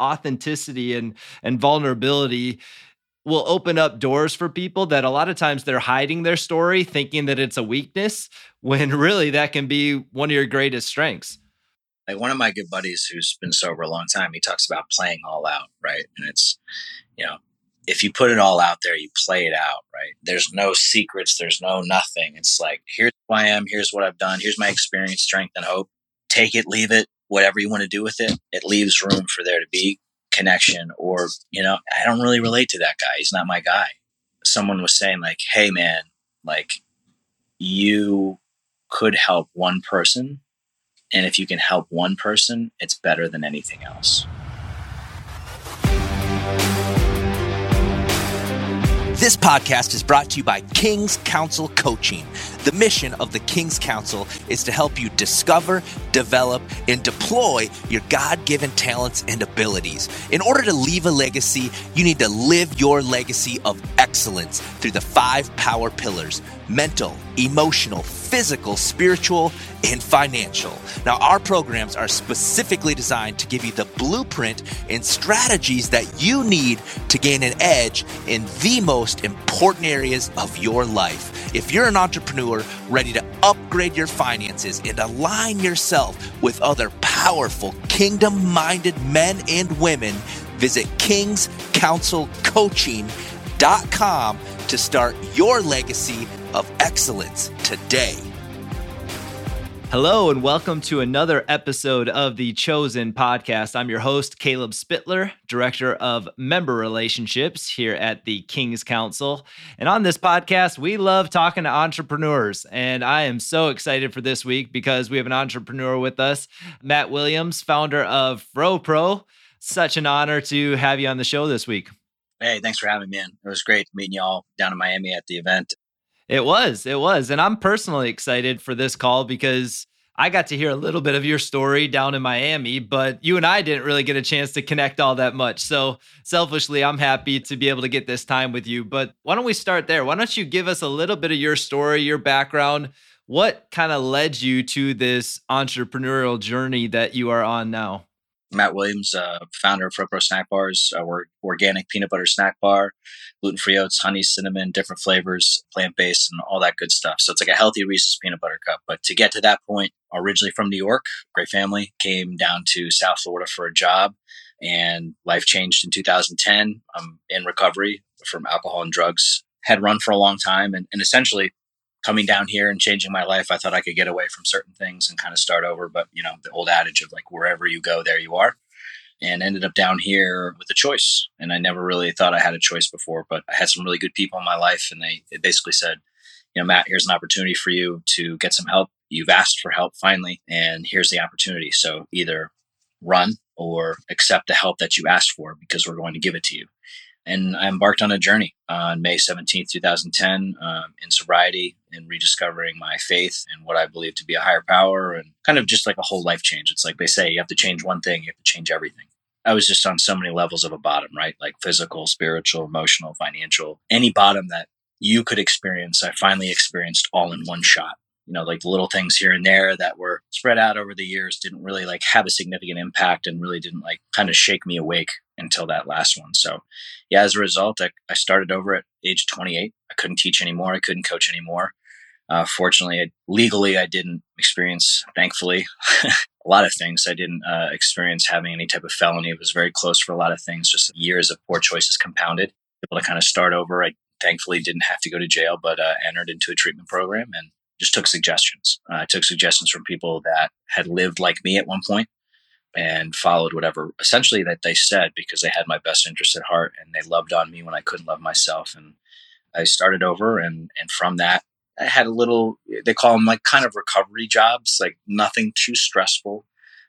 authenticity and and vulnerability will open up doors for people that a lot of times they're hiding their story thinking that it's a weakness when really that can be one of your greatest strengths. Like one of my good buddies who's been sober a long time he talks about playing all out right? And it's you know if you put it all out there you play it out right? There's no secrets there's no nothing. It's like here's who i am here's what i've done here's my experience strength and hope. Take it leave it whatever you want to do with it it leaves room for there to be connection or you know i don't really relate to that guy. He's not my guy. Someone was saying like hey man like you could help one person and if you can help one person it's better than anything else This podcast is brought to you by King's Council Coaching. The mission of the King's Council is to help you discover, develop, and deploy your God given talents and abilities. In order to leave a legacy, you need to live your legacy of excellence through the five power pillars mental, emotional, physical, spiritual, and financial. Now, our programs are specifically designed to give you the blueprint and strategies that you need to gain an edge in the most important areas of your life. If you're an entrepreneur ready to upgrade your finances and align yourself with other powerful, kingdom minded men and women, visit kingscouncilcoaching.com to start your legacy of excellence today. Hello, and welcome to another episode of the Chosen Podcast. I'm your host, Caleb Spittler, Director of Member Relationships here at the King's Council. And on this podcast, we love talking to entrepreneurs. And I am so excited for this week because we have an entrepreneur with us, Matt Williams, founder of Fro Pro. Such an honor to have you on the show this week. Hey, thanks for having me in. It was great meeting you all down in Miami at the event. It was, it was. And I'm personally excited for this call because I got to hear a little bit of your story down in Miami, but you and I didn't really get a chance to connect all that much. So, selfishly, I'm happy to be able to get this time with you. But why don't we start there? Why don't you give us a little bit of your story, your background? What kind of led you to this entrepreneurial journey that you are on now? Matt Williams, uh, founder of FroPro Snack Bars. Uh, we're organic peanut butter snack bar, gluten free oats, honey, cinnamon, different flavors, plant based, and all that good stuff. So it's like a healthy Reese's peanut butter cup. But to get to that point, originally from New York, great family, came down to South Florida for a job, and life changed in 2010. I'm in recovery from alcohol and drugs. Had run for a long time, and, and essentially coming down here and changing my life, I thought I could get away from certain things and kind of start over. But, you know, the old adage of like, wherever you go, there you are. And ended up down here with a choice. And I never really thought I had a choice before, but I had some really good people in my life. And they, they basically said, you know, Matt, here's an opportunity for you to get some help. You've asked for help finally, and here's the opportunity. So either run or accept the help that you asked for because we're going to give it to you and I embarked on a journey on May 17th, 2010, um, in sobriety and rediscovering my faith and what I believe to be a higher power and kind of just like a whole life change. It's like they say you have to change one thing, you have to change everything. I was just on so many levels of a bottom, right? Like physical, spiritual, emotional, financial, any bottom that you could experience, I finally experienced all in one shot you know like the little things here and there that were spread out over the years didn't really like have a significant impact and really didn't like kind of shake me awake until that last one. So yeah as a result i, I started over at age 28 i couldn't teach anymore. I couldn't coach anymore. Uh, fortunately I, legally i didn't experience thankfully a lot of things. I didn't uh, experience having any type of felony. It was very close for a lot of things. Just years of poor choices compounded. Able to kind of start over. I thankfully didn't have to go to jail but uh, entered into a treatment program and just took suggestions. Uh, I took suggestions from people that had lived like me at one point and followed whatever essentially that they said because they had my best interest at heart and they loved on me when I couldn't love myself. And I started over and and from that I had a little they call them like kind of recovery jobs, like nothing too stressful,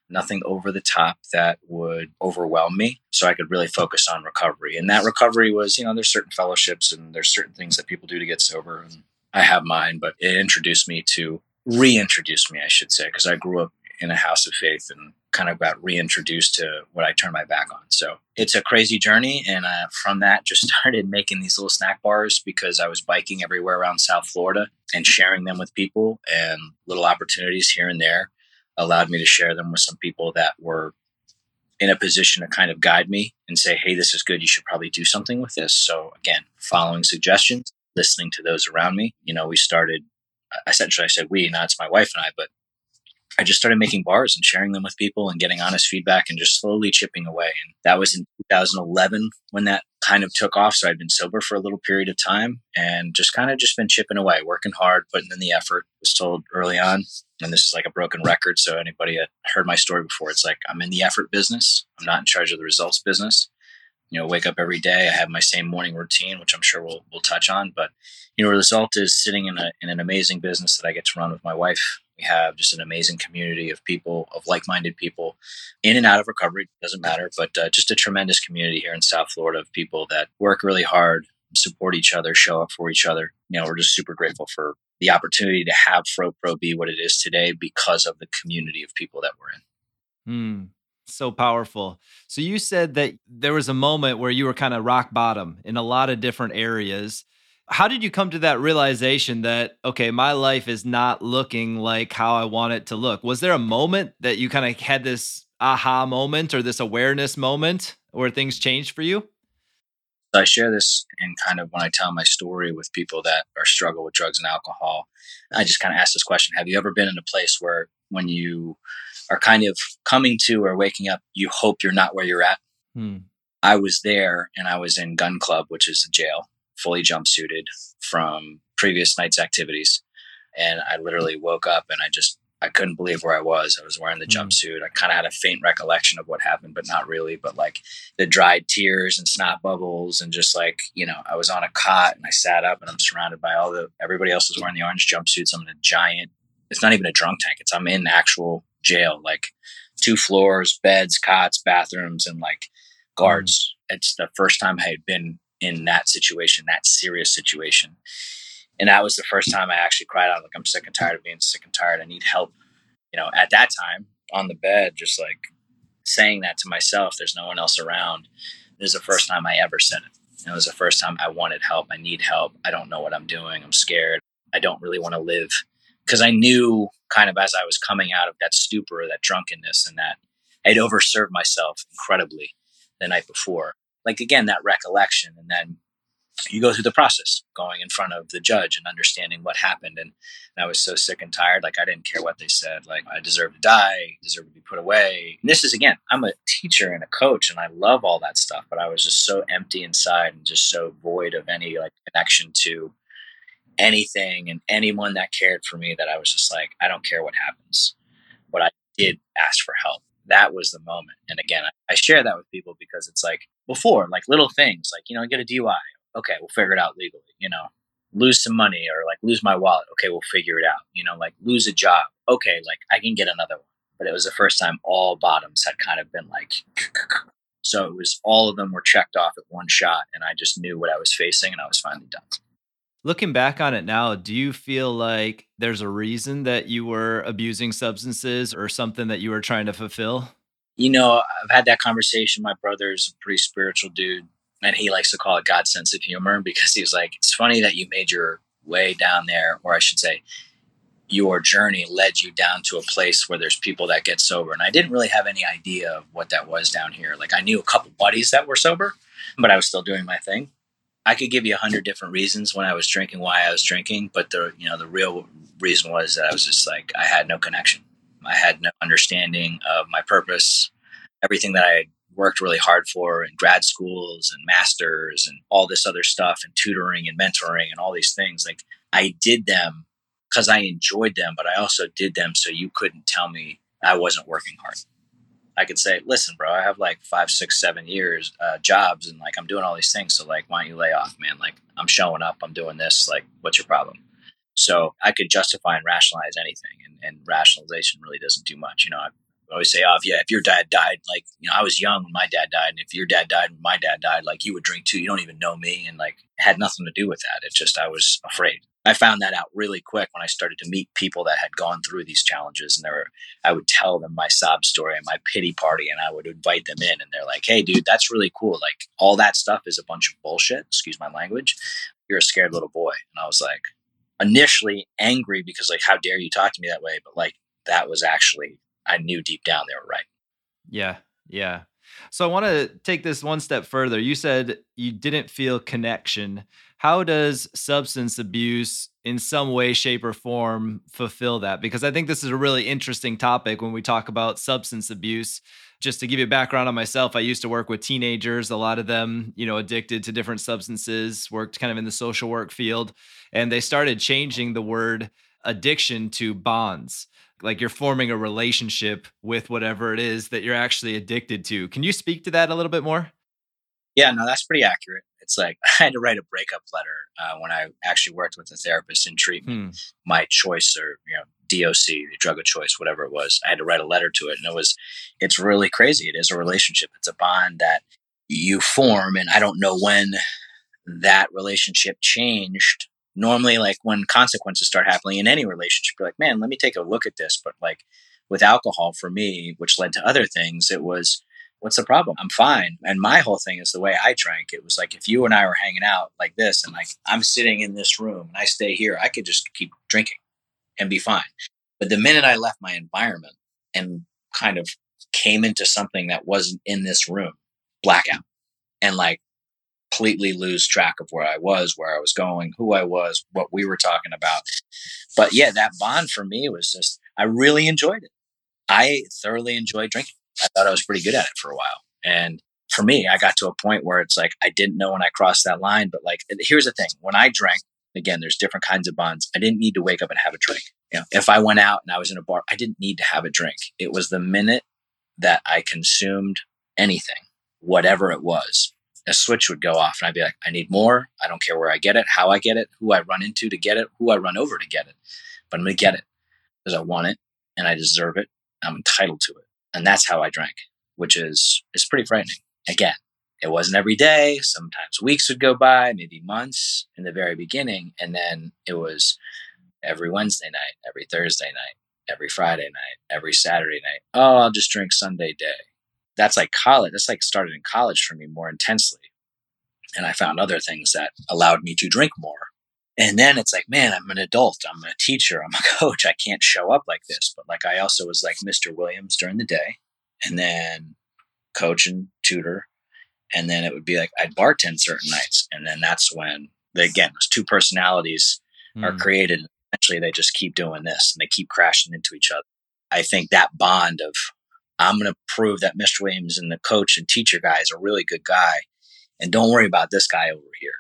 nothing over the top that would overwhelm me. So I could really focus on recovery. And that recovery was, you know, there's certain fellowships and there's certain things that people do to get sober and I have mine, but it introduced me to reintroduced me, I should say, because I grew up in a house of faith and kind of got reintroduced to what I turned my back on. So it's a crazy journey. And uh, from that, just started making these little snack bars because I was biking everywhere around South Florida and sharing them with people and little opportunities here and there allowed me to share them with some people that were in a position to kind of guide me and say, hey, this is good. You should probably do something with this. So, again, following suggestions, listening to those around me. You know, we started, essentially, I said we, now it's my wife and I, but I just started making bars and sharing them with people and getting honest feedback and just slowly chipping away. And that was in 2011 when that kind of took off. So I'd been sober for a little period of time and just kind of just been chipping away, working hard, putting in the effort. Was told early on, and this is like a broken record. So anybody that heard my story before, it's like I'm in the effort business. I'm not in charge of the results business. You know, wake up every day. I have my same morning routine, which I'm sure we'll we'll touch on. But you know, the result is sitting in a in an amazing business that I get to run with my wife we have just an amazing community of people, of like minded people in and out of recovery, doesn't matter, but uh, just a tremendous community here in South Florida of people that work really hard, support each other, show up for each other. You know, we're just super grateful for the opportunity to have FroPro be what it is today because of the community of people that we're in. Hmm. So powerful. So you said that there was a moment where you were kind of rock bottom in a lot of different areas. How did you come to that realization that okay my life is not looking like how i want it to look? Was there a moment that you kind of had this aha moment or this awareness moment where things changed for you? I share this in kind of when i tell my story with people that are struggle with drugs and alcohol i just kind of ask this question have you ever been in a place where when you are kind of coming to or waking up you hope you're not where you're at hmm. i was there and i was in gun club which is a jail fully jumpsuited from previous night's activities. And I literally woke up and I just, I couldn't believe where I was. I was wearing the mm. jumpsuit. I kind of had a faint recollection of what happened, but not really. But like the dried tears and snot bubbles, and just like, you know, I was on a cot and I sat up and I'm surrounded by all the, everybody else was wearing the orange jumpsuits. I'm in a giant, it's not even a drunk tank. It's, I'm in actual jail, like two floors, beds, cots, bathrooms, and like guards. Mm. It's the first time I had been in that situation, that serious situation. And that was the first time I actually cried out, like, I'm sick and tired of being sick and tired. I need help. You know, at that time on the bed, just like saying that to myself, there's no one else around. This is the first time I ever said it. it was the first time I wanted help. I need help. I don't know what I'm doing. I'm scared. I don't really want to live. Because I knew kind of as I was coming out of that stupor, that drunkenness, and that I'd overserved myself incredibly the night before. Like again that recollection and then you go through the process going in front of the judge and understanding what happened. And, and, i was so sick and tired like i didn't care what they said like i deserve to die deserve to be put away. And this is again i'm a teacher and a coach and i love all that stuff but i was just so empty inside and just so void of any like connection to anything and anyone that cared for me that i was just like i don't care what happens but i did ask for help that was the moment. And again, I, I, share that with people because it's like before, like little things, like, you know, I get a DUI. Okay, we'll figure it out legally, you know, lose some money or like lose my wallet. Okay, we'll figure it out, you know, like lose a job. Okay, like I can get another one. But it was the first time all bottoms had kind of been like, so it was all of them were checked off at one shot. And I just knew what I was facing and I was finally done. Looking back on it now, do you feel like there's a reason that you were abusing substances or something that you were trying to fulfill? You know, I've had that conversation. My brother's a pretty spiritual dude, and he likes to call it God's sense of humor because he's like, it's funny that you made your way down there, or I should say, your journey led you down to a place where there's people that get sober. And I didn't really have any idea of what that was down here. Like I knew a couple buddies that were sober, but I was still doing my thing. I could give you a hundred different reasons when I was drinking, why I was drinking, but the you know the real reason was that I was just like I had no connection. I had no understanding of my purpose, everything that I had worked really hard for in grad schools and masters and all this other stuff and tutoring and mentoring and all these things. Like I did them because I enjoyed them, but I also did them so you couldn't tell me I wasn't working hard. I could say, listen, bro, I have like five, six, seven years uh, jobs, and like I'm doing all these things. So like, why don't you lay off, man? Like I'm showing up, I'm doing this. Like, what's your problem? So I could justify and rationalize anything, and, and rationalization really doesn't do much. You know, I always say, oh, if, yeah, if your dad died, like you know, I was young when my dad died, and if your dad died when my dad died, like you would drink too. You don't even know me, and like had nothing to do with that. It's just I was afraid. I found that out really quick when I started to meet people that had gone through these challenges. And they were, I would tell them my sob story and my pity party, and I would invite them in. And they're like, hey, dude, that's really cool. Like, all that stuff is a bunch of bullshit. Excuse my language. You're a scared little boy. And I was like, initially angry because, like, how dare you talk to me that way? But, like, that was actually, I knew deep down they were right. Yeah. Yeah. So I want to take this one step further. You said you didn't feel connection. How does substance abuse in some way shape or form fulfill that? Because I think this is a really interesting topic when we talk about substance abuse. Just to give you a background on myself, I used to work with teenagers, a lot of them, you know, addicted to different substances, worked kind of in the social work field, and they started changing the word addiction to bonds like you're forming a relationship with whatever it is that you're actually addicted to. Can you speak to that a little bit more? Yeah, no, that's pretty accurate. It's like I had to write a breakup letter uh, when I actually worked with a therapist in treatment. Hmm. My choice, or you know, DOC, the drug of choice, whatever it was, I had to write a letter to it, and it was, it's really crazy. It is a relationship. It's a bond that you form, and I don't know when that relationship changed normally like when consequences start happening in any relationship you're like man let me take a look at this but like with alcohol for me which led to other things it was what's the problem i'm fine and my whole thing is the way i drank it was like if you and i were hanging out like this and like i'm sitting in this room and i stay here i could just keep drinking and be fine but the minute i left my environment and kind of came into something that wasn't in this room blackout and like completely lose track of where I was, where I was going, who I was, what we were talking about. But yeah, that bond for me was just, I really enjoyed it. I thoroughly enjoyed drinking. I thought I was pretty good at it for a while. And for me, I got to a point where it's like, I didn't know when I crossed that line. But like, here's the thing when I drank, again, there's different kinds of bonds. I didn't need to wake up and have a drink. You know, if I went out and I was in a bar, I didn't need to have a drink. It was the minute that I consumed anything, whatever it was, a switch would go off and I'd be like, I need more. I don't care where I get it, how I get it, who I run into to get it, who I run over to get it. But I'm to get it because I want it and I deserve it. I'm entitled to it. And that's how I drank, which is, is pretty frightening. Again, it wasn't every day. Sometimes weeks would go by, maybe months in the very beginning. And then it was every Wednesday night, every Thursday night, every Friday night, every Saturday night. Oh, I'll just drink Sunday day that's like college. That's like started in college for me more intensely. And I found other things that allowed me to drink more. And then it's like, man, I'm an adult. I'm a teacher. I'm a coach. I can't show up like this. But like, I also was like Mr. Williams during the day and then coach and tutor. And then it would be like, I'd bartend certain nights. And then that's when, the, again, those two personalities mm. are hmm. created. Eventually, they just keep doing this and they keep crashing into each other. I think that bond of I'm going to prove that Mr. Williams and the coach and teacher guy is a really good guy. And don't worry about this guy over here.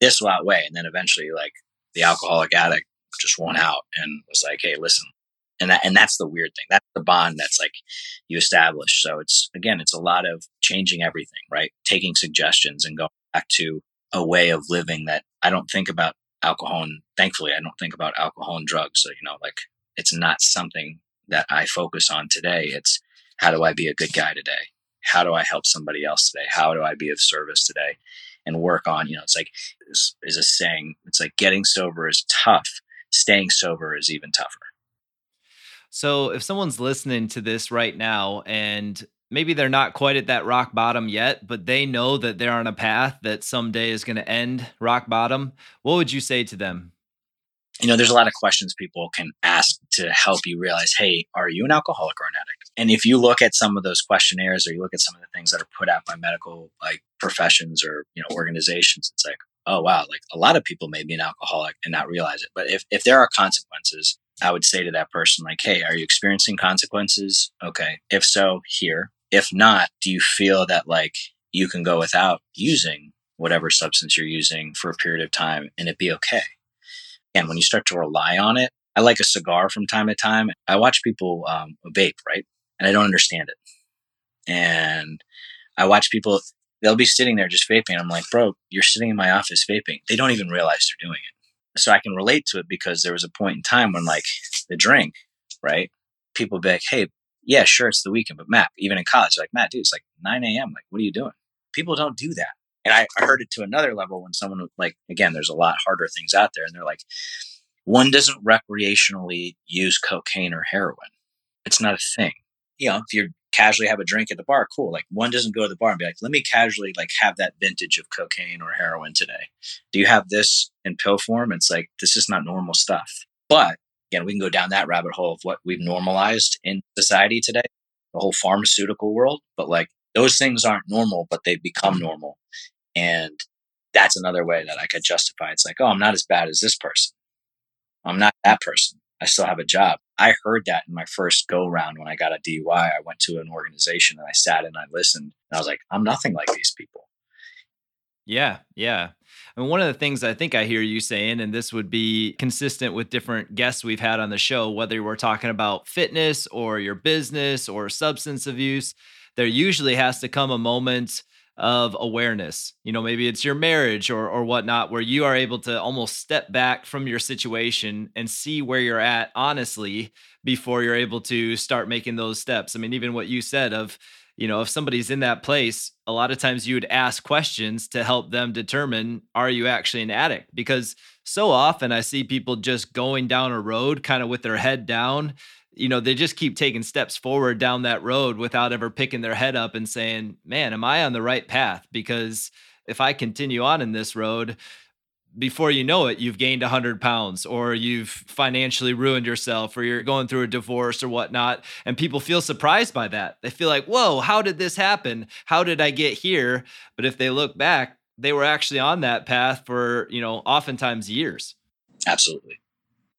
This will outweigh. And then eventually, like the alcoholic addict just won mm-hmm. out and was like, hey, listen. And that, and that's the weird thing. That's the bond that's like you establish. So it's again, it's a lot of changing everything, right? Taking suggestions and going back to a way of living that I don't think about alcohol and thankfully I don't think about alcohol and drugs. So, you know, like it's not something that I focus on today. It's how do I be a good guy today? How do I help somebody else today? How do I be of service today? And work on, you know, it's like, is, is a saying, it's like getting sober is tough. Staying sober is even tougher. So if someone's listening to this right now and maybe they're not quite at that rock bottom yet, but they know that they're on a path that someday is going to end rock bottom, what would you say to them? you know, there's a lot of questions people can ask to help you realize, hey, are you an alcoholic or an addict? And if you look at some of those questionnaires or you look at some of the things that are put out by medical like professions or, you know, organizations, it's like, oh wow, like a lot of people may be an alcoholic and not realize it. But if, if there are consequences, I would say to that person, like, hey, are you experiencing consequences? Okay. If so, here. If not, do you feel that like you can go without using whatever substance you're using for a period of time and it be okay? And when you start to rely on it, I like a cigar from time to time. I watch people um, vape, right? And I don't understand it. And I watch people, they'll be sitting there just vaping. I'm like, bro, you're sitting in my office vaping. They don't even realize they're doing it. So I can relate to it because there was a point in time when, like, the drink, right? People be like, hey, yeah, sure, it's the weekend, but Matt, even in college, like, Matt, dude, it's like 9 a.m. Like, what are you doing? People don't do that. And I, I heard it to another level when someone like, again, there's a lot harder things out there. And they're like, one doesn't recreationally use cocaine or heroin. It's not a thing. You know, if you casually have a drink at the bar, cool. Like one doesn't go to the bar and be like, let me casually like have that vintage of cocaine or heroin today. Do you have this in pill form? It's like, this is not normal stuff. But again, we can go down that rabbit hole of what we've normalized in society today. the whole pharmaceutical world, but like those things aren't normal, but they become normal. And that's another way that I could justify. It's like, oh, I'm not as bad as this person. I'm not that person. I still have a job. I heard that in my first go round when I got a DUI. I went to an organization and I sat and I listened and I was like, I'm nothing like these people. Yeah, yeah. Mean, one of the things I think I hear you saying, and this would be consistent with different guests we've had on the show, whether we're talking about fitness or your business or substance abuse, there usually has to come a moment of awareness. You know, maybe it's your marriage or or whatnot, where you are able to almost step back from your situation and see where you're at honestly before you're able to start making those steps. I mean, even what you said of you know, if somebody's in that place, a lot of times you would ask questions to help them determine are you actually an addict? Because so often I see people just going down a road kind of with their head down. You know, they just keep taking steps forward down that road without ever picking their head up and saying, man, am I on the right path? Because if I continue on in this road, before you know it, you've gained 100 pounds or you've financially ruined yourself or you're going through a divorce or whatnot. And people feel surprised by that. They feel like, whoa, how did this happen? How did I get here? But if they look back, they were actually on that path for, you know, oftentimes years. Absolutely.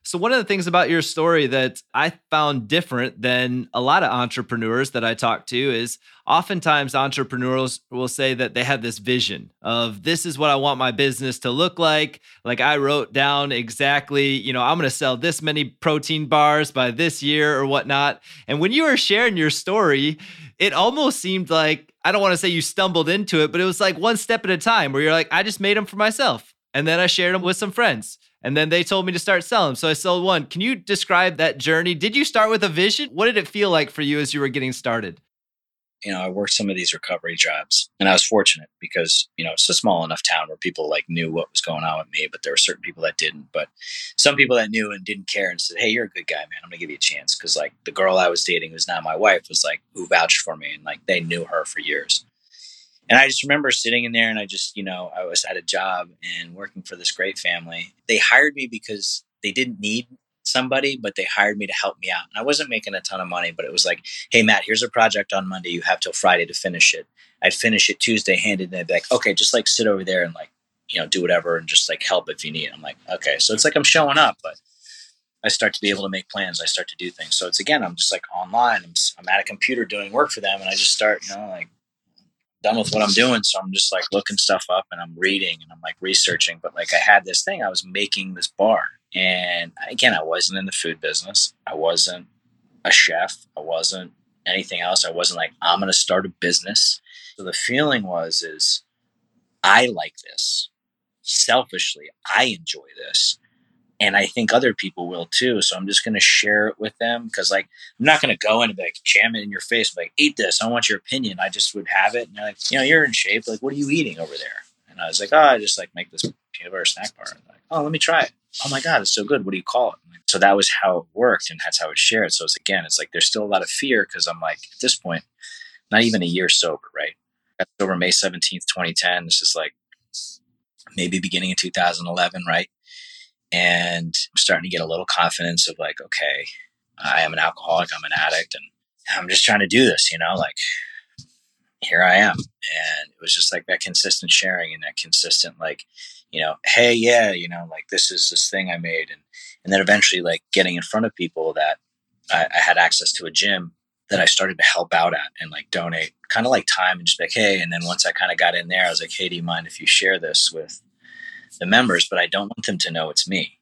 So, one of the things about your story that I found different than a lot of entrepreneurs that I talk to is oftentimes entrepreneurs will say that they have this vision of this is what I want my business to look like. Like, I wrote down exactly, you know, I'm going to sell this many protein bars by this year or whatnot. And when you were sharing your story, it almost seemed like, I don't want to say you stumbled into it, but it was like one step at a time where you're like, I just made them for myself. And then I shared them with some friends and then they told me to start selling. So I sold one. Can you describe that journey? Did you start with a vision? What did it feel like for you as you were getting started? You know, I worked some of these recovery jobs and I was fortunate because, you know, it's a small enough town where people like knew what was going on with me, but there were certain people that didn't. But some people that knew and didn't care and said, Hey, you're a good guy, man. I'm gonna give you a chance. Cause like the girl I was dating who's now my wife was like who vouched for me and like they knew her for years. And I just remember sitting in there and I just, you know, I was at a job and working for this great family. They hired me because they didn't need somebody, but they hired me to help me out. And I wasn't making a ton of money, but it was like, hey, Matt, here's a project on Monday. You have till Friday to finish it. I'd finish it Tuesday, hand it, and they'd be like, okay, just like sit over there and like, you know, do whatever and just like help if you need. I'm like, okay. So it's like I'm showing up, but I start to be able to make plans. I start to do things. So it's again, I'm just like online. I'm, I'm at a computer doing work for them, and I just start, you know, like done with what I'm doing. So I'm just like looking stuff up and I'm reading and I'm like researching. But like I had this thing, I was making this bar. And again, I wasn't in the food business. I wasn't a chef. I wasn't anything else. I wasn't like, I'm to start a business. So the feeling was, is I like this selfishly. I enjoy this and I think other people will too. So I'm just going to share it with them because, like, I'm not going to go in and like jam it in your face, like, eat this. I want your opinion. I just would have it, and they're like, you know, you're in shape. Like, what are you eating over there? And I was like, oh, I just like make this peanut butter snack bar. And like, oh, let me try it. Oh my god, it's so good. What do you call it? So that was how it worked, and that's how it shared. So it's again, it's like there's still a lot of fear because I'm like at this point, not even a year sober, right? Sober May 17th, 2010. This is like maybe beginning of 2011, right? And I'm starting to get a little confidence of like, okay, I am an alcoholic, I'm an addict, and I'm just trying to do this, you know, like here I am. And it was just like that consistent sharing and that consistent, like, you know, hey, yeah, you know, like this is this thing I made. And, and then eventually, like, getting in front of people that I, I had access to a gym that I started to help out at and like donate kind of like time and just like, hey. And then once I kind of got in there, I was like, hey, do you mind if you share this with the members, but I don't want them to know it's me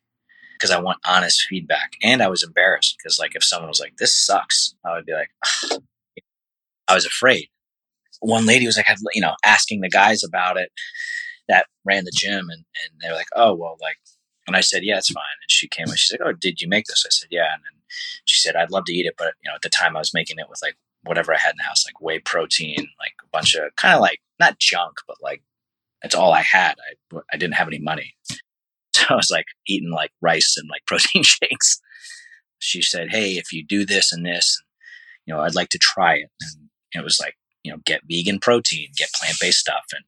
because I want honest feedback. And I was embarrassed because, like, if someone was like, "This sucks," I would be like, Ugh. I was afraid. One lady was like, you know, asking the guys about it that ran the gym, and and they were like, "Oh, well, like," and I said, "Yeah, it's fine." And she came and she said, "Oh, did you make this?" I said, "Yeah," and then she said, "I'd love to eat it, but you know, at the time I was making it with like whatever I had in the house, like whey protein, like a bunch of kind of like not junk, but like that's all I had. I, I didn't have any money. So I was like eating like rice and like protein shakes. She said, Hey, if you do this and this, you know, I'd like to try it. And it was like, you know, get vegan protein, get plant based stuff and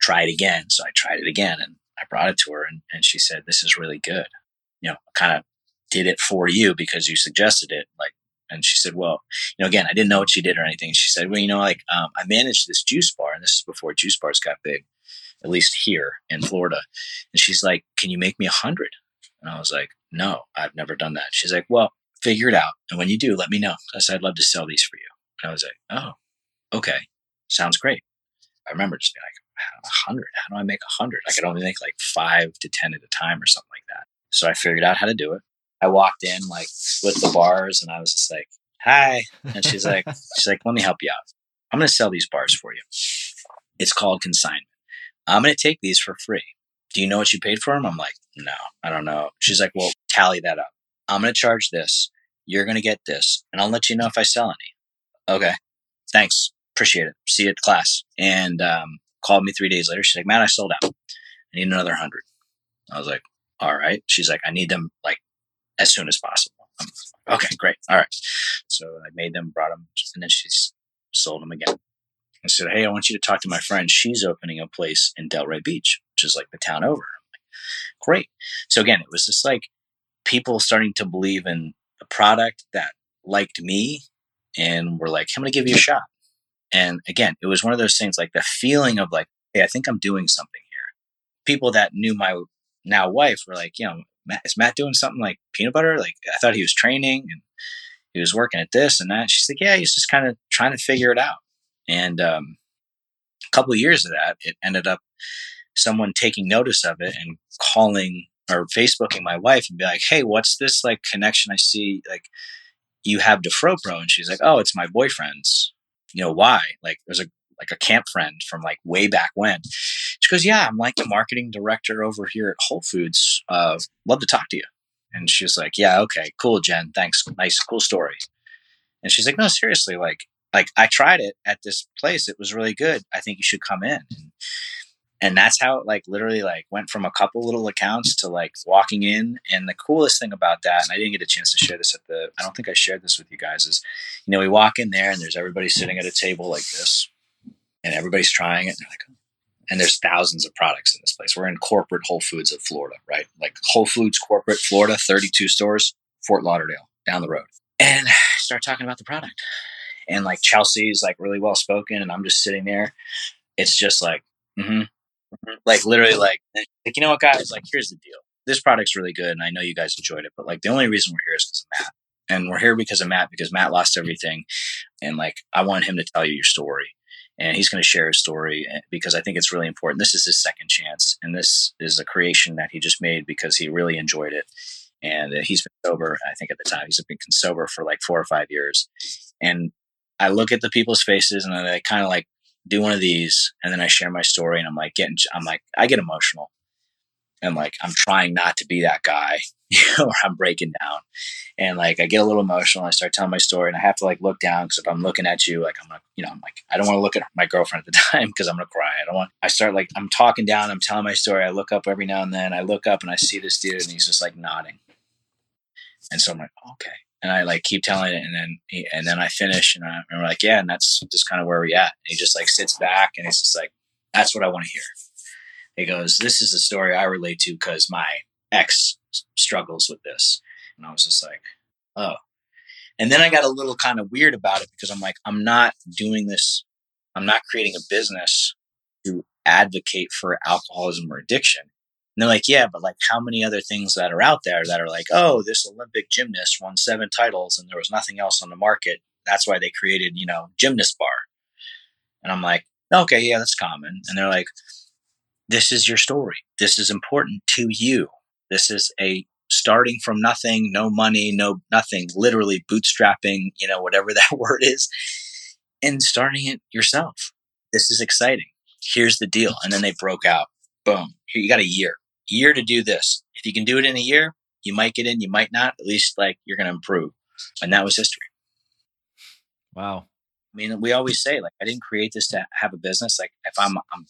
try it again. So I tried it again and I brought it to her and, and she said, This is really good. You know, kind of did it for you because you suggested it. Like, And she said, well, you know, again, I didn't know what she did or anything. She said, well, you know, like um, I managed this juice bar, and this is before juice bars got big, at least here in Florida. And she's like, can you make me a hundred? And I was like, no, I've never done that. She's like, well, figure it out. And when you do, let me know. I said, I'd love to sell these for you. And I was like, oh, okay. Sounds great. I remember just being like, a hundred? How do I make a hundred? I could only make like five to 10 at a time or something like that. So I figured out how to do it. I walked in like with the bars and I was just like, hi. And she's like, she's like, let me help you out. I'm going to sell these bars for you. It's called consignment. I'm going to take these for free. Do you know what you paid for them? I'm like, no, I don't know. She's like, well, tally that up. I'm going to charge this. You're going to get this. And I'll let you know if I sell any. Okay. Thanks. Appreciate it. See you at class. And um, called me three days later. She's like, man, I sold out. I need another hundred. I was like, all right. She's like, I need them like as soon as possible. I'm, okay, great. All right. So I made them, brought them, and then she sold them again. I said, Hey, I want you to talk to my friend. She's opening a place in Delray Beach, which is like the town over. Like, great. So again, it was just like people starting to believe in a product that liked me and were like, I'm going to give you a shot. And again, it was one of those things like the feeling of like, Hey, I think I'm doing something here. People that knew my now wife were like, you know, Matt, is Matt doing something like peanut butter? Like I thought he was training and he was working at this and that. She's like, yeah, he's just kind of trying to figure it out. And um, a couple of years of that, it ended up someone taking notice of it and calling or Facebooking my wife and be like, hey, what's this like connection I see? Like you have the FroPro. And she's like, oh, it's my boyfriend's. You know, why? Like there's a like a camp friend from like way back when. She goes, Yeah, I'm like the marketing director over here at Whole Foods. Uh, love to talk to you. And she's like, Yeah, okay, cool, Jen. Thanks. Nice, cool story. And she's like, No, seriously, like, like I tried it at this place. It was really good. I think you should come in. And, that's how it like literally like went from a couple little accounts to like walking in and the coolest thing about that and i didn't get a chance to share this at the i don't think i shared this with you guys is you know we walk in there and there's everybody sitting at a table like this and everybody's trying it. And, like, and there's thousands of products in this place. We're in corporate Whole Foods of Florida, right? Like Whole Foods corporate Florida, 32 stores, Fort Lauderdale, down the road. And start talking about the product. And like Chelsea's like really well spoken, and I'm just sitting there. It's just like, mm-hmm, mm-hmm. like literally like, like you know what, guys? Like, here's the deal. This product's really good, and I know you guys enjoyed it. But like, the only reason we're here is because of Matt and we're here because of Matt because Matt lost everything and like I want him to tell you your story and he's going to share his story eh, because I think it's really important. This is his second chance, and this is a creation that he just made because he really enjoyed it. And uh, he's been sober, I think, at the time. He's been sober for like four or five years. And I look at the people's faces and then I kind of like do one of these, and then I share my story, and I'm like getting, I'm like, I get emotional, and like I'm trying not to be that guy, or I'm breaking down and like I get a little emotional. And I start telling my story, and I have to like look down because if I'm looking at you, like I'm gonna, you know, I'm like I don't want to look at my girlfriend at the time because I'm gonna cry. I don't want. I start like I'm talking down. I'm telling my story. I look up every now and then. I look up and I see this dude, and he's just like nodding. And so I'm like, okay. And I like keep telling it, and then he, and then I finish, and, I, and we're like, yeah, and that's just kind of where we're at. And he just like sits back, and he's just like, that's what I want to hear. He goes, this is the story I relate to because my ex struggles with this and I was just like, oh. And then I got a little kind of weird about it because I'm like, I'm not doing this, I'm not creating a business to advocate for alcoholism or addiction. And they're like, yeah, but like how many other things that are out there that are like, oh, this Olympic gymnast won seven titles and there was nothing else on the market. That's why they created, you know, gymnast bar. And I'm like, okay, yeah, that's common. And they're like, this is your story. This is important to you. This is a starting from nothing, no money, no nothing, literally bootstrapping, you know, whatever that word is, and starting it yourself. This is exciting. Here's the deal. And then they broke out. Boom. Here you got a year. Year to do this. If you can do it in a year, you might get in, you might not. At least like you're gonna improve. And that was history. Wow. I mean, we always say like I didn't create this to have a business. Like if I'm, I'm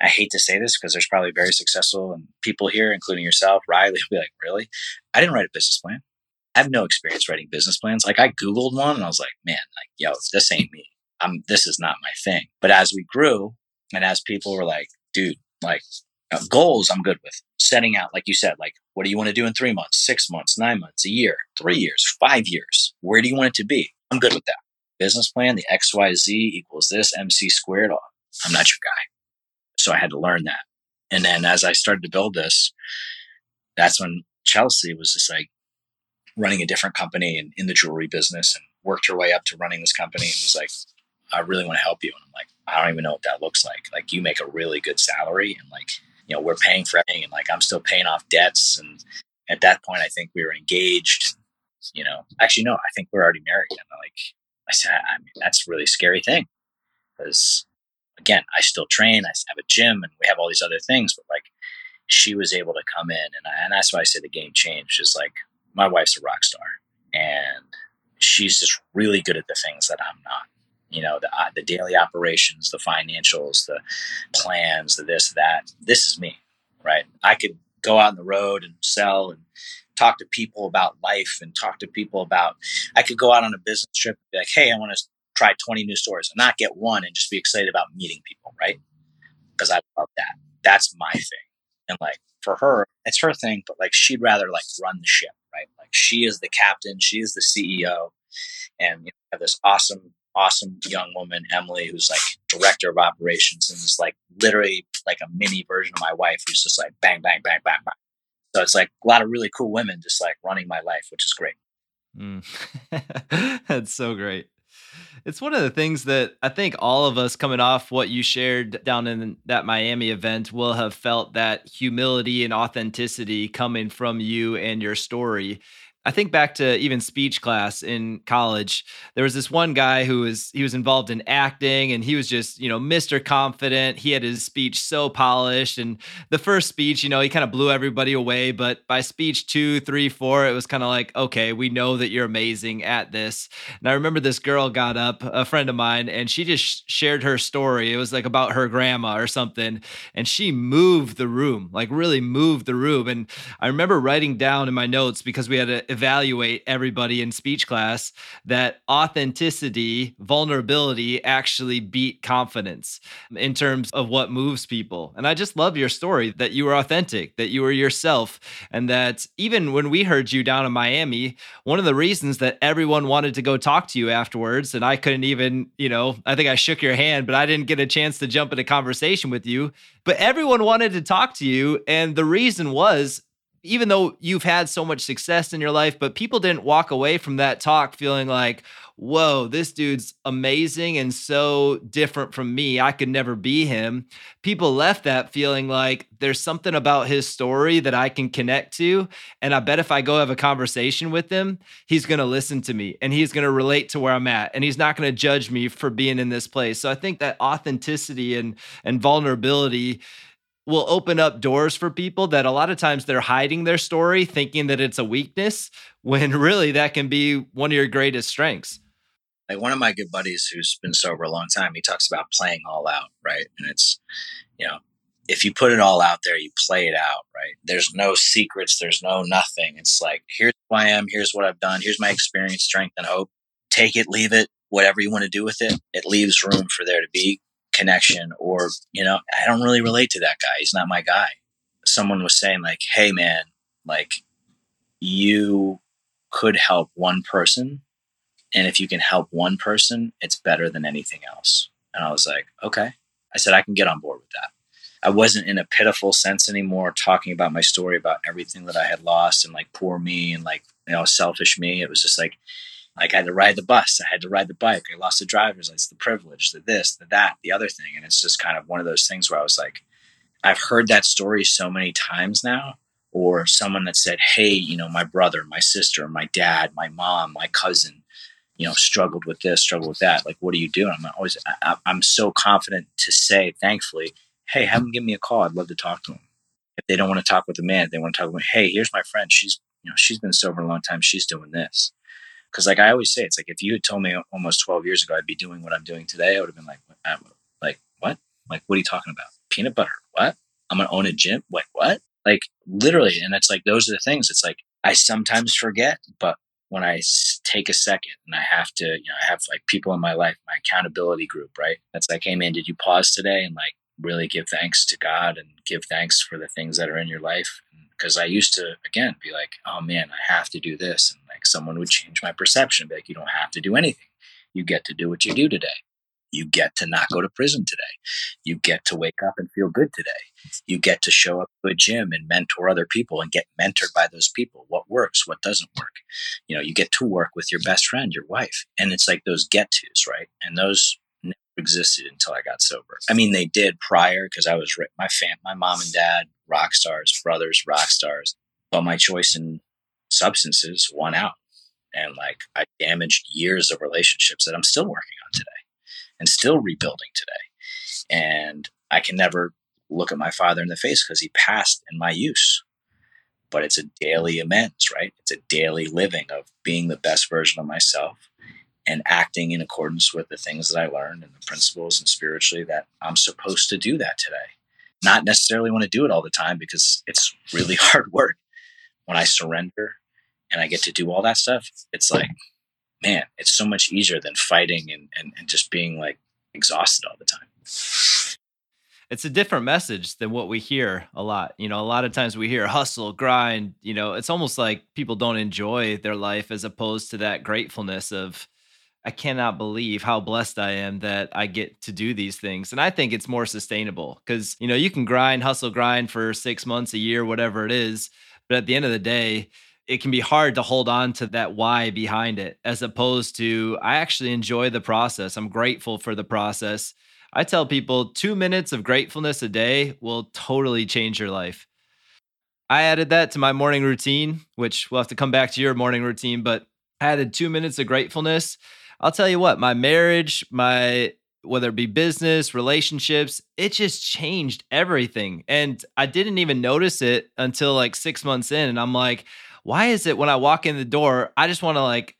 I hate to say this because there's probably very successful and people here, including yourself, Riley, will be like, really? I didn't write a business plan. I have no experience writing business plans. Like I Googled one and I was like, man, like, yo, this ain't me. I'm, this is not my thing. But as we grew and as people were like, dude, like Now, goals, I'm good with. Setting out, like you said, like what do you want to do in three months, six months, nine months, a year, three years, five years? Where do you want it to be? I'm good with that. Business plan, the XYZ equals this MC squared. I'm not your guy. So I had to learn that. And then as I started to build this, that's when Chelsea was just like running a different company and in the jewelry business and worked her way up to running this company and was like, I really want to help you. And I'm like, I don't even know what that looks like. Like you make a really good salary and like, you know, we're paying for everything and like I'm still paying off debts. And at that point I think we were engaged, you know, actually no, I think we're already married. And like I said, I mean, that's a really scary thing because again, I still train, I have a gym and we have all these other things, but like she was able to come in and, I, and that's why I say the game changed is like my wife's a rock star and she's just really good at the things that I'm not. You know, the uh, the daily operations, the financials, the plans, the this, that. This is me, right? I could go out on the road and sell and talk to people about life and talk to people about. I could go out on a business trip and be like, "Hey, I want to try 20 new stores and not get one and just be excited about meeting people, right? Because I love that. That's my thing. And like for her, it's her thing, but like she'd rather like run the ship, right? Like she is the captain, she is the CEO, and you know, have this awesome, awesome young woman, Emily, who's like director of operations and is like literally like a mini version of my wife, who's just like bang, bang, bang, bang, bang. So it's like a lot of really cool women just like running my life, which is great. Mm. That's so great. It's one of the things that I think all of us coming off what you shared down in that Miami event will have felt that humility and authenticity coming from you and your story. I think back to even speech class in college. There was this one guy who was he was involved in acting and he was just, you know, Mr. Confident. He had his speech so polished. And the first speech, you know, he kind of blew everybody away. But by speech two, three, four, it was kind of like, okay, we know that you're amazing at this. And I remember this girl got up, a friend of mine, and she just shared her story. It was like about her grandma or something. And she moved the room, like really moved the room. And I remember writing down in my notes because we had a evaluate everybody in speech class that authenticity, vulnerability actually beat confidence in terms of what moves people. And I just love your story that you were authentic, that you were yourself, and that even when we heard you down in Miami, one of the reasons that everyone wanted to go talk to you afterwards, and I couldn't even, you know, I think I shook your hand, but I didn't get a chance to jump into conversation with you. But everyone wanted to talk to you. And the reason was even though you've had so much success in your life, but people didn't walk away from that talk feeling like, whoa, this dude's amazing and so different from me. I could never be him. People left that feeling like there's something about his story that I can connect to. And I bet if I go have a conversation with him, he's going to listen to me and he's going to relate to where I'm at and he's not going to judge me for being in this place. So I think that authenticity and, and vulnerability will open up doors for people that a lot of times they're hiding their story thinking that it's a weakness when really that can be one of your greatest strengths. Like one of my good buddies who's been sober a long time he talks about playing all out right? And it's you know if you put it all out there you play it out right? There's no secrets there's no nothing. It's like here's who i am here's what i've done here's my experience strength and hope. Take it leave it whatever you want to do with it it leaves room for there to be connection or you know i don't really relate to that guy. He's not my guy. Someone was saying like hey man like you could help one person and if you can help one person it's better than anything else. And i was like okay. I said i can get on board with that. I wasn't in a pitiful sense anymore talking about my story about everything that i had lost and like poor me and like you know selfish me. It was just like like I had to ride the bus, I had to ride the bike, I lost the driver's license, the privilege, the this, the that, the other thing. And it's just kind of one of those things where I was like, I've heard that story so many times now, or someone that said, Hey, you know, my brother, my sister, my dad, my mom, my cousin, you know, struggled with this, struggled with that. Like, what are you doing? I'm always, I, I'm so confident to say, thankfully, Hey, have them give me a call. I'd love to talk to them. If they don't want to talk with a man, they want to talk with me. Hey, here's my friend. She's, you know, she's been sober a long time. She's doing this because, like I always say, it's like if you had told me almost 12 years ago I'd be doing what I'm doing today, I would have been like, like what? Like, what are you talking about? Peanut butter? What? I'm gonna own a gym? Like what? Like literally, and it's like those are the things. It's like I sometimes forget, but when I take a second and I have to, you know, I have like people in my life, my accountability group, right? That's like, hey man, did you pause today and like really give thanks to God and give thanks for the things that are in your life. Because I used to, again, be like, oh man, I have to do this. And like someone would change my perception, be like, you don't have to do anything. You get to do what you do today. You get to not go to prison today. You get to wake up and feel good today. You get to show up to a gym and mentor other people and get mentored by those people. What works, what doesn't work. You know, you get to work with your best friend, your wife. And it's like those get tos, right? And those never existed until I got sober. I mean, they did prior because I was my fam, my mom and dad, rock stars, brothers, rock stars. But my choice in substances won out. And like I damaged years of relationships that I'm still working on today and still rebuilding today. And I can never look at my father in the face because he passed in my use. But it's a daily amends, right? It's a daily living of being the best version of myself and acting in accordance with the things that I learned and the principles and spiritually that I'm supposed to do that today. Not necessarily want to do it all the time because it's really hard work. When I surrender and I get to do all that stuff, it's like man, it's so much easier than fighting and, and, and just being like exhausted all the time. It's a different message than what we hear a lot. You know, a lot of times we hear hustle, grind, you know, it's almost like people don't enjoy their life as opposed to that gratefulness of, I cannot believe how blessed I am that I get to do these things. And I think it's more sustainable because, you know, you can grind, hustle, grind for six months, a year, whatever it is. But at the end of the day, it can be hard to hold on to that why behind it as opposed to I actually enjoy the process. I'm grateful for the process. I tell people 2 minutes of gratefulness a day will totally change your life. I added that to my morning routine, which we'll have to come back to your morning routine, but I added 2 minutes of gratefulness. I'll tell you what, my marriage, my whether it be business, relationships, it just changed everything. And I didn't even notice it until like 6 months in and I'm like, why is it when I walk in the door, I just want to like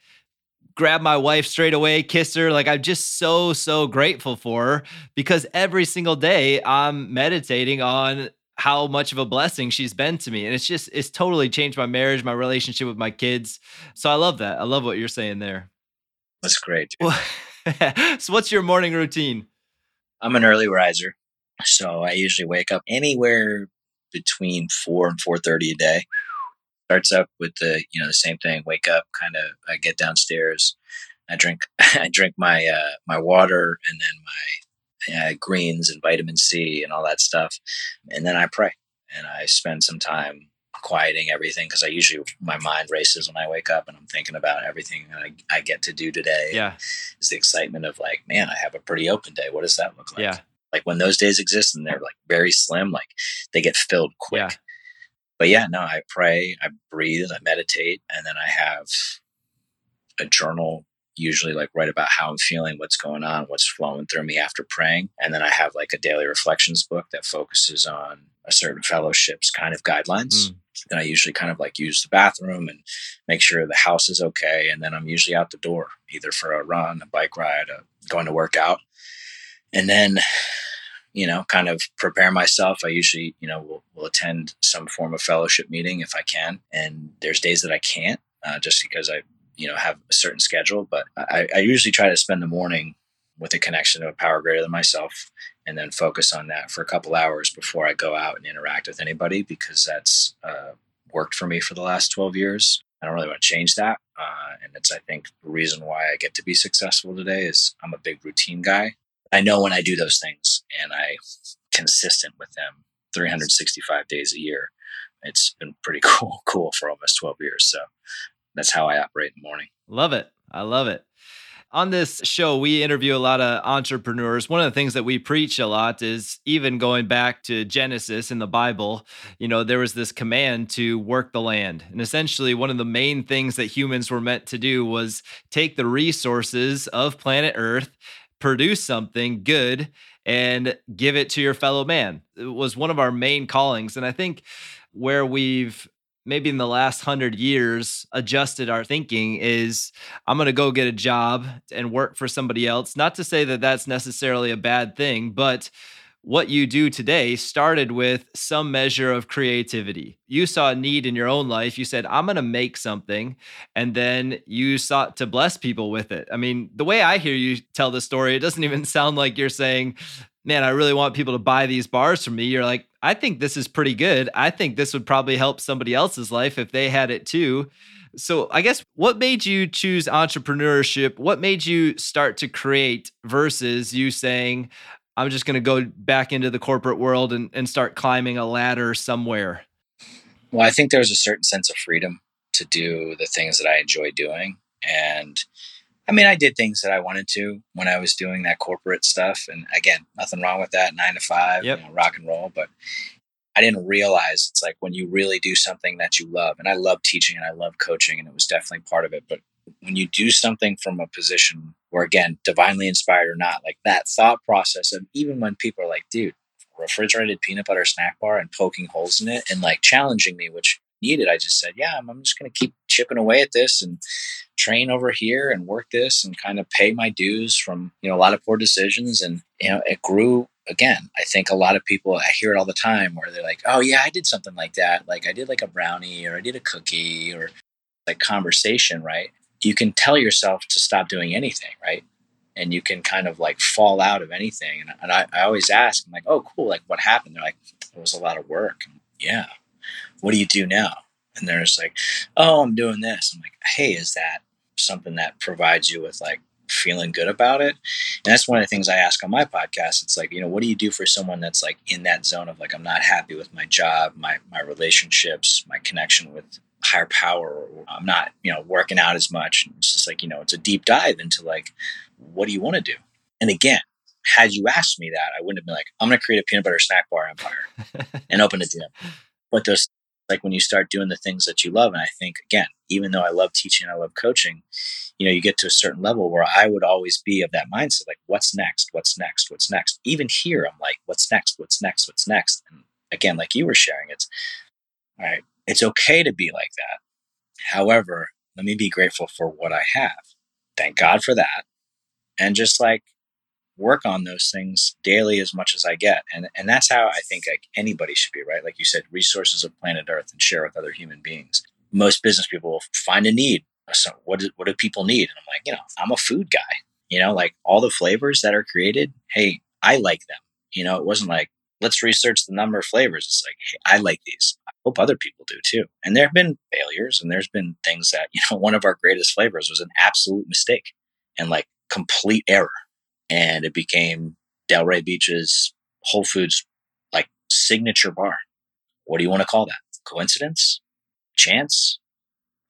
grab my wife straight away, kiss her. Like I'm just so, so grateful for her because every single day I'm meditating on how much of a blessing she's been to me. And it's just, it's totally changed my marriage, my relationship with my kids. So I love that. I love what you're saying there. That's great. so what's your morning routine? I'm an early riser. So I usually wake up anywhere between 4 and 4.30 a day starts up with the you know the same thing. Wake up, kind of. I get downstairs. I drink. I drink my uh, my water and then my uh, greens and vitamin C and all that stuff, and then I pray and I spend some time quieting everything because I usually my mind races when I wake up and I'm thinking about everything that I, I get to do today. Yeah, is the excitement of like, man, I have a pretty open day. What does that look like? Yeah, like when those days exist and they're like very slim, like they get filled quick. Yeah but yeah, no, I pray, I breathe, I meditate, and then I have a journal, usually like write about how I'm feeling, what's going on, what's flowing through me after praying. And then I have like a daily reflections book that focuses on a certain fellowship's kind of guidelines. Mm. Then I usually kind of like use the bathroom and make sure the house is okay. And then I'm usually out the door, either for a run, a bike ride, a, going to work out. And then you know, kind of prepare myself. I usually, you know, will, will attend some form of fellowship meeting if I can. And there's days that I can't uh, just because I, you know, have a certain schedule. But I, I usually try to spend the morning with a connection to a power greater than myself and then focus on that for a couple hours before I go out and interact with anybody because that's uh, worked for me for the last 12 years. I don't really want to change that. Uh, and it's, I think, the reason why I get to be successful today is I'm a big routine guy. I know when I do those things and I consistent with them 365 days a year. It's been pretty cool, cool for almost 12 years. So that's how I operate in the morning. Love it. I love it. On this show, we interview a lot of entrepreneurs. One of the things that we preach a lot is even going back to Genesis in the Bible, you know, there was this command to work the land. And essentially, one of the main things that humans were meant to do was take the resources of planet Earth produce something good and give it to your fellow man. It was one of our main callings. And I think where we've maybe in the last hundred years adjusted our thinking is I'm going to go get a job and work for somebody else. Not to say that that's necessarily a bad thing, but what you do today started with some measure of creativity. You saw a need in your own life. You said, I'm going to make something. And then you sought to bless people with it. I mean, the way I hear you tell the story, it doesn't even sound like you're saying, man, I really want people to buy these bars from me. You're like, I think this is pretty good. I think this would probably help somebody else's life if they had it too. So, I guess what made you choose entrepreneurship? What made you start to create versus you saying, I'm just going to go back into the corporate world and, and start climbing a ladder somewhere? Well, I think there's a certain sense of freedom to do the things that I enjoy doing. And I mean, I did things that I wanted to when I was doing that corporate stuff. And again, nothing wrong with that, nine to five, yep. you know, rock and roll. But I didn't realize it's like when you really do something that you love, and I love teaching and I love coaching, and it was definitely part of it. But when you do something from a position where, again, divinely inspired or not, like that thought process of even when people are like, dude, refrigerated peanut butter snack bar and poking holes in it and like challenging me, which needed, I just said, yeah, I'm, I'm just going to keep chipping away at this and train over here and work this and kind of pay my dues from, you know, a lot of poor decisions. And, you know, it grew again. I think a lot of people, I hear it all the time where they're like, oh, yeah, I did something like that. Like I did like a brownie or I did a cookie or like conversation, right? You can tell yourself to stop doing anything, right? and you can kind of like fall out of anything. And, and I, I, always ask, I'm like, oh, cool. Like, what happened? They're like, it was a lot of work. yeah. What do you do now? And they're just like, oh, I'm doing this. I'm like, hey, is that something that provides you with like feeling good about it? And that's one of the things I ask on my podcast. It's like, you know, what do you do for someone that's like in that zone of like, I'm not happy with my job, my, my relationships, my connection with higher power. I'm not, you know, working out as much. It's just like, you know, it's a deep dive into like, what do you want to do? And again, had you asked me that, I wouldn't have been like, I'm going to create a peanut butter snack bar empire and open a gym. But those, like when you start doing the things that you love, and I think, again, even though I love teaching, I love coaching, you know, you get to a certain level where I would always be of that mindset, like, what's next? What's next? What's next? Even here, I'm like, what's next? What's next? What's next? And again, like you were sharing, it's all right, it's okay to be like that. However, let me be grateful for what I have. Thank God for that and just like work on those things daily as much as I get. And and that's how I think like anybody should be, right? Like you said, resources of planet Earth and share with other human beings. Most business people will find a need. So what do, what do people need? And I'm like, you know, I'm a food guy. You know, like all the flavors that are created, hey, I like them. You know, it wasn't like let's research the number of flavors. It's like, hey, I like these. I hope other people do too. And there have been failures and there's been things that, you know, one of our greatest flavors was an absolute mistake. And like complete error. And it became Delray Beach's Whole Foods like signature bar. What do you want to call that? Coincidence? Chance?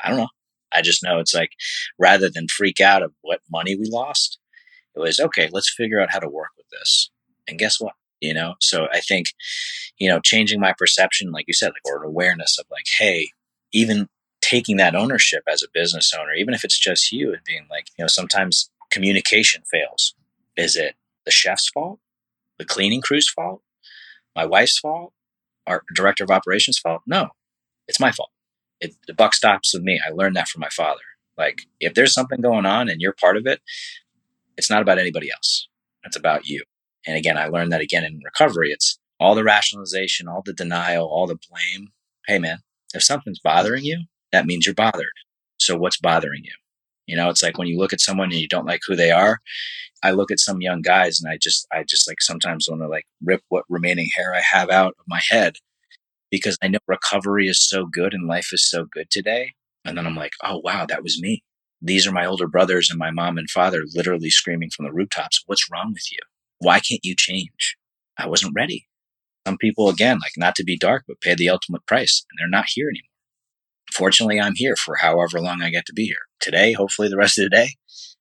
I don't know. I just know it's like rather than freak out of what money we lost, it was okay, let's figure out how to work with this. And guess what? You know, so I think, you know, changing my perception, like you said, like, or an awareness of like, hey, even taking that ownership as a business owner, even if it's just you and being like, you know, sometimes communication fails. Is it the chef's fault? The cleaning crew's fault? My wife's fault? Our director of operations fault? No, it's my fault. It, the buck stops with me. I learned that from my father. Like, if there's something going on and you're part of it, it's not about anybody else. It's about you. And again, I learned that again in recovery. It's all the rationalization, all the denial, all the blame. Hey, man, if something's bothering you, that means you're bothered. So what's bothering you? You know, it's like when you look at someone and you don't like who they are. I look at some young guys and I just, I just like sometimes want to like rip what remaining hair I have out of my head because I know recovery is so good and life is so good today. And then I'm like, oh, wow, that was me. These are my older brothers and my mom and father literally screaming from the rooftops, what's wrong with you? Why can't you change? I wasn't ready. Some people, again, like not to be dark, but pay the ultimate price and they're not here anymore fortunately, I'm here for however long I get to be here. Today, hopefully, the rest of the day.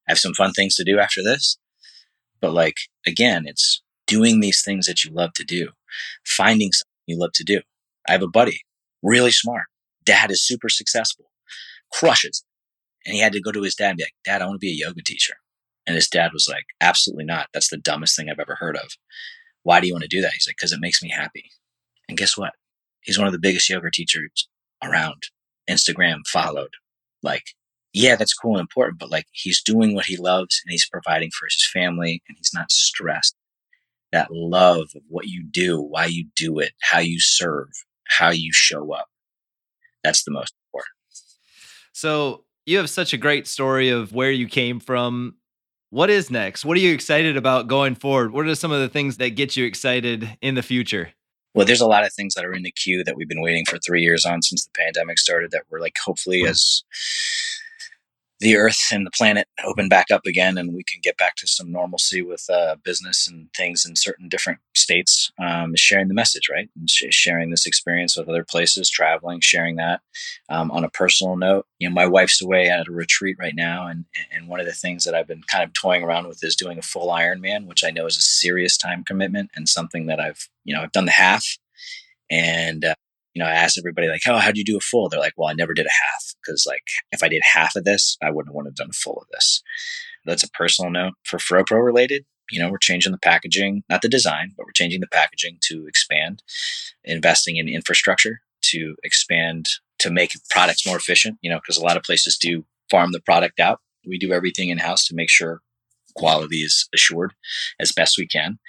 I have some fun things to do after this. But, like, again, it's doing these things that you love to do, finding something you love to do. I have a buddy, really smart. Dad is super successful, crushes. And he had to go to his dad and be like, Dad, I want to be a yoga teacher. And his dad was like, Absolutely not. That's the dumbest thing I've ever heard of. Why do you want to do that? He's like, Because it makes me happy. And guess what? He's one of the biggest yoga teachers around. Instagram followed. Like, yeah, that's cool and important, but like he's doing what he loves and he's providing for his family and he's not stressed. That love of what you do, why you do it, how you serve, how you show up. That's the most important. So you have such a great story of where you came from What is next? What are you excited about going forward? What are some of the things that get you excited in the future? Well, there's a lot of things that are in the queue that we've been waiting for three years on since the pandemic started that we're like hopefully hmm. as the earth and the planet open back up again and we can get back to some normalcy with uh, business and things in certain different states um, sharing the message right? And sh- sharing this experience with other places traveling sharing that. Um, on a personal note you know my wife's away at a retreat right now and and one of the things that i've been kind of toying around with is doing a full ironman which i know is a serious time commitment and something that i've you know i've done the half. And uh, you know, I asked everybody like, "Oh, how do you do a full?" They're like, "Well, I never did a half because like if I did half of this, I wouldn't want to have done a full of this." That's a personal note for FroPro related. You know, we're changing the packaging, not the design, but we're changing the packaging to expand, investing in infrastructure to expand to make products more efficient. You know, because a lot of places do farm the product out. We do everything in house to make sure quality is assured as best we can.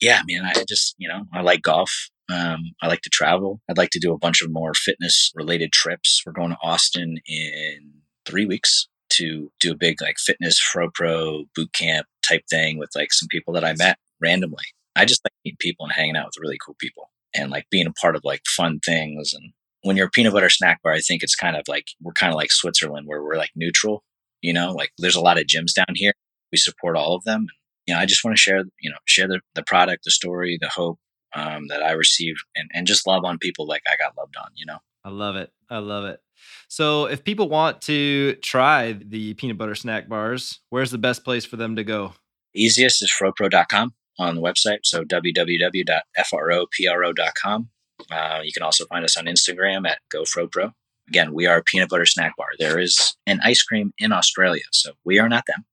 Yeah, man, I just you know I like golf. Um, I like to travel. I'd like to do a bunch of more fitness related trips. We're going to Austin in three weeks to do a big like fitness FroPro boot camp type thing with like some people that I met randomly. I just like meeting people and hanging out with really cool people and like being a part of like fun things. And when you're a peanut butter snack bar, I think it's kind of like we're kind of like Switzerland where we're like neutral, you know, like there's a lot of gyms down here. We support all of them. And, You know, I just want to share, you know, share the, the product, the story, the hope, um, that I receive and, and just love on people like I got loved on, you know? I love it. I love it. So if people want to try the peanut butter snack bars, where's the best place for them to go? Easiest is fropro.com on the website. So www.fropro.com. Uh, you can also find us on Instagram at GoFroPro. Again, we are a peanut butter snack bar. There is an ice cream in Australia, so we are not them.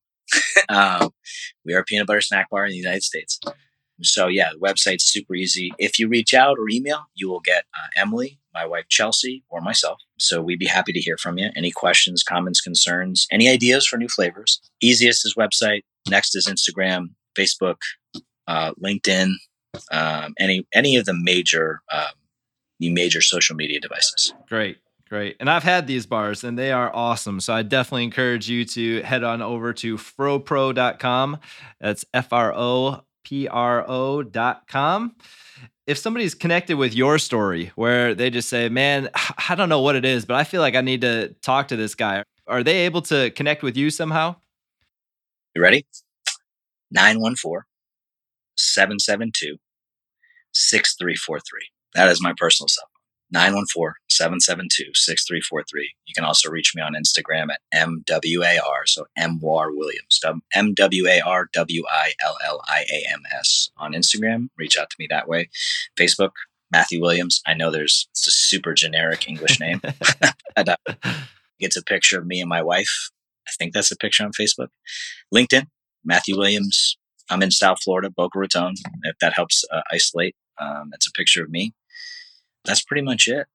um, we are a peanut butter snack bar in the United States. So yeah, the website's super easy. If you reach out or email, you will get uh, Emily, my wife Chelsea, or myself. So we'd be happy to hear from you. Any questions, comments, concerns, any ideas for new flavors? Easiest is website. Next is Instagram, Facebook, uh, LinkedIn, um, any any of the major um, the major social media devices. Great. Great. And I've had these bars and they are awesome. So I definitely encourage you to head on over to fropro.com. That's F R O pro.com. If somebody's connected with your story where they just say, man, I don't know what it is, but I feel like I need to talk to this guy, are they able to connect with you somehow? You ready? 914 772 6343. That is my personal cell 914-772-6343. You can also reach me on Instagram at MWAR, so MWAR Williams, M-W-A-R-W-I-L-L-I-A-M-S on Instagram. Reach out to me that way. Facebook, Matthew Williams. I know there's it's a super generic English name. it's a picture of me and my wife. I think that's a picture on Facebook. LinkedIn, Matthew Williams. I'm in South Florida, Boca Raton, if that helps uh, isolate. Um, it's a picture of me that's pretty much it.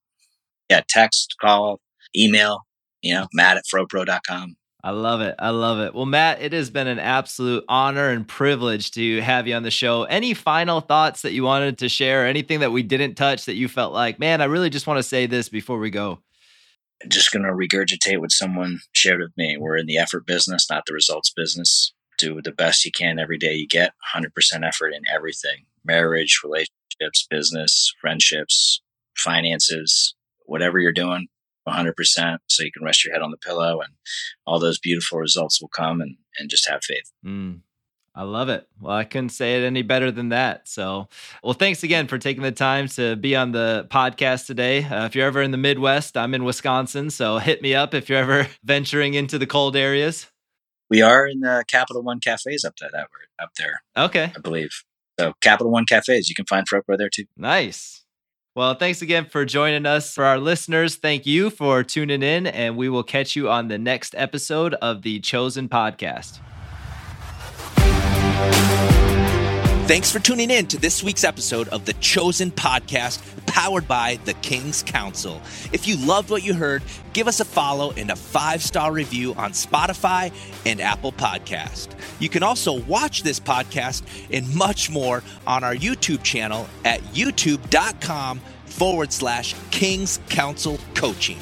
Yeah, text, call, email, you know, matt at fropro.com. I love it. I love it. Well, Matt, it has been an absolute honor and privilege to have you on the show. Any final thoughts that you wanted to share? Anything that we didn't touch that you felt like, man, I really just want to say this before we go? Just going to regurgitate what someone shared with me. We're in the effort business, not the results business. Do the best you can every day you get, 100% effort in everything marriage, relationships, business, friendships, finances, whatever you're doing, 100% so you can rest your head on the pillow and all those beautiful results will come and, and just have faith. Mm, I love it. Well, I couldn't say it any better than that. So, well, thanks again for taking the time to be on the podcast today. Uh, if you're ever in the Midwest, I'm in Wisconsin. So hit me up if you're ever venturing into the cold areas. We are in the Capital One cafes up there. That up there. Okay. I believe. So Capital One cafes, you can find FroPro there too. Nice. Well, thanks again for joining us. For our listeners, thank you for tuning in, and we will catch you on the next episode of the Chosen Podcast. Thanks for tuning in to this week's episode of the Chosen Podcast, powered by the King's Council. If you loved what you heard, give us a follow and a five star review on Spotify and Apple Podcast. You can also watch this podcast and much more on our YouTube channel at youtube.com forward slash King's Council Coaching.